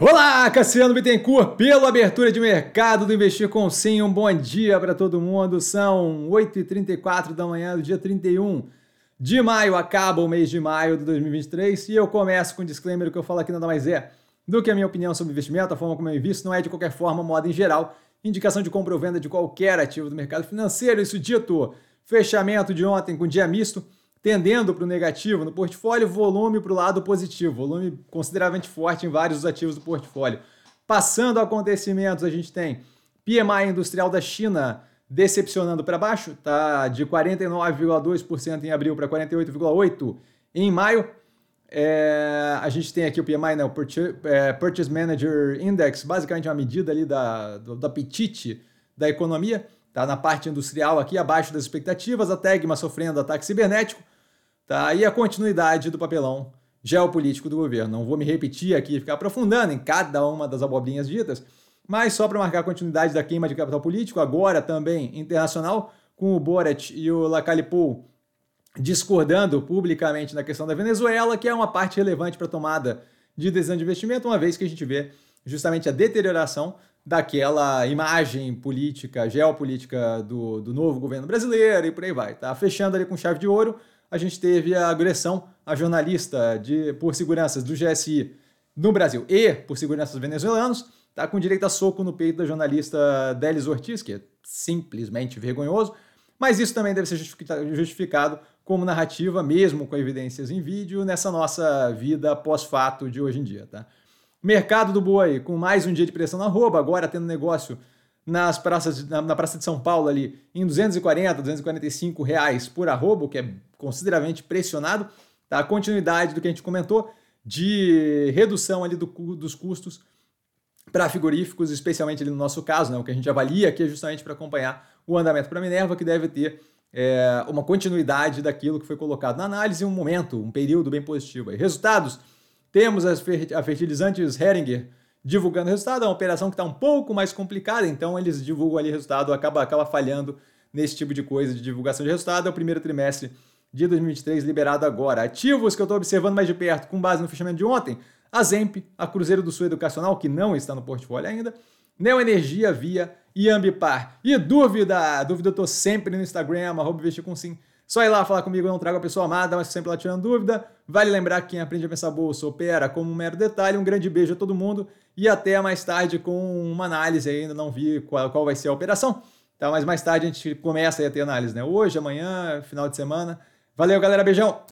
Olá, Cassiano Bittencourt, pela abertura de mercado do Investir com Sim. Um bom dia para todo mundo. São 8h34 da manhã do dia 31 de maio. Acaba o mês de maio de 2023 e eu começo com um disclaimer: que eu falo aqui nada mais é do que a minha opinião sobre investimento, a forma como eu invisto, não é de qualquer forma, moda em geral, indicação de compra ou venda de qualquer ativo do mercado financeiro. Isso dito, fechamento de ontem com dia misto tendendo para o negativo no portfólio, volume para o lado positivo, volume consideravelmente forte em vários ativos do portfólio. Passando a acontecimentos, a gente tem PMI industrial da China decepcionando para baixo, tá de 49,2% em abril para 48,8% em maio. É, a gente tem aqui o PMI, né, o é, Purchase Manager Index, basicamente uma medida ali da, do, do apetite da economia, tá na parte industrial aqui abaixo das expectativas, a Tegma sofrendo ataque cibernético, Tá? E a continuidade do papelão geopolítico do governo. Não vou me repetir aqui e ficar aprofundando em cada uma das abobrinhas ditas, mas só para marcar a continuidade da queima de capital político, agora também internacional, com o Borat e o Lacalipou discordando publicamente na questão da Venezuela, que é uma parte relevante para a tomada de decisão de investimento, uma vez que a gente vê justamente a deterioração daquela imagem política, geopolítica do, do novo governo brasileiro e por aí vai. Tá fechando ali com chave de ouro a gente teve a agressão a jornalista de, por seguranças do GSI no Brasil e por seguranças venezuelanos, tá com direito a soco no peito da jornalista Delis Ortiz, que é simplesmente vergonhoso, mas isso também deve ser justificado como narrativa, mesmo com evidências em vídeo, nessa nossa vida pós-fato de hoje em dia. Tá? Mercado do boi, com mais um dia de pressão na rouba, agora tendo negócio nas praças, na, na, Praça de São Paulo ali em 240, 245 reais por arrobo, que é consideravelmente pressionado, tá? A continuidade do que a gente comentou de redução ali do, dos custos para frigoríficos, especialmente ali no nosso caso, né? O que a gente avalia aqui é justamente para acompanhar o andamento para Minerva, que deve ter é, uma continuidade daquilo que foi colocado na análise, um momento, um período bem positivo. Aí. Resultados, temos a fertilizantes Heringer divulgando resultado. É uma operação que está um pouco mais complicada, então eles divulgam ali resultado, acaba, acaba falhando nesse tipo de coisa de divulgação de resultado. É o primeiro trimestre de 2023 liberado agora. Ativos que eu estou observando mais de perto, com base no fechamento de ontem, a Zemp, a Cruzeiro do Sul Educacional, que não está no portfólio ainda, Neoenergia, Via e Ambipar. E dúvida? Dúvida eu estou sempre no Instagram, arroba com sim. Só ir lá falar comigo, eu não trago a pessoa amada, mas sempre lá tirando dúvida. Vale lembrar que quem aprende a pensar bolsa opera como um mero detalhe. Um grande beijo a todo mundo e até mais tarde com uma análise. Ainda não vi qual, qual vai ser a operação, tá? mas mais tarde a gente começa a ter análise, né? Hoje, amanhã, final de semana. Valeu, galera, beijão!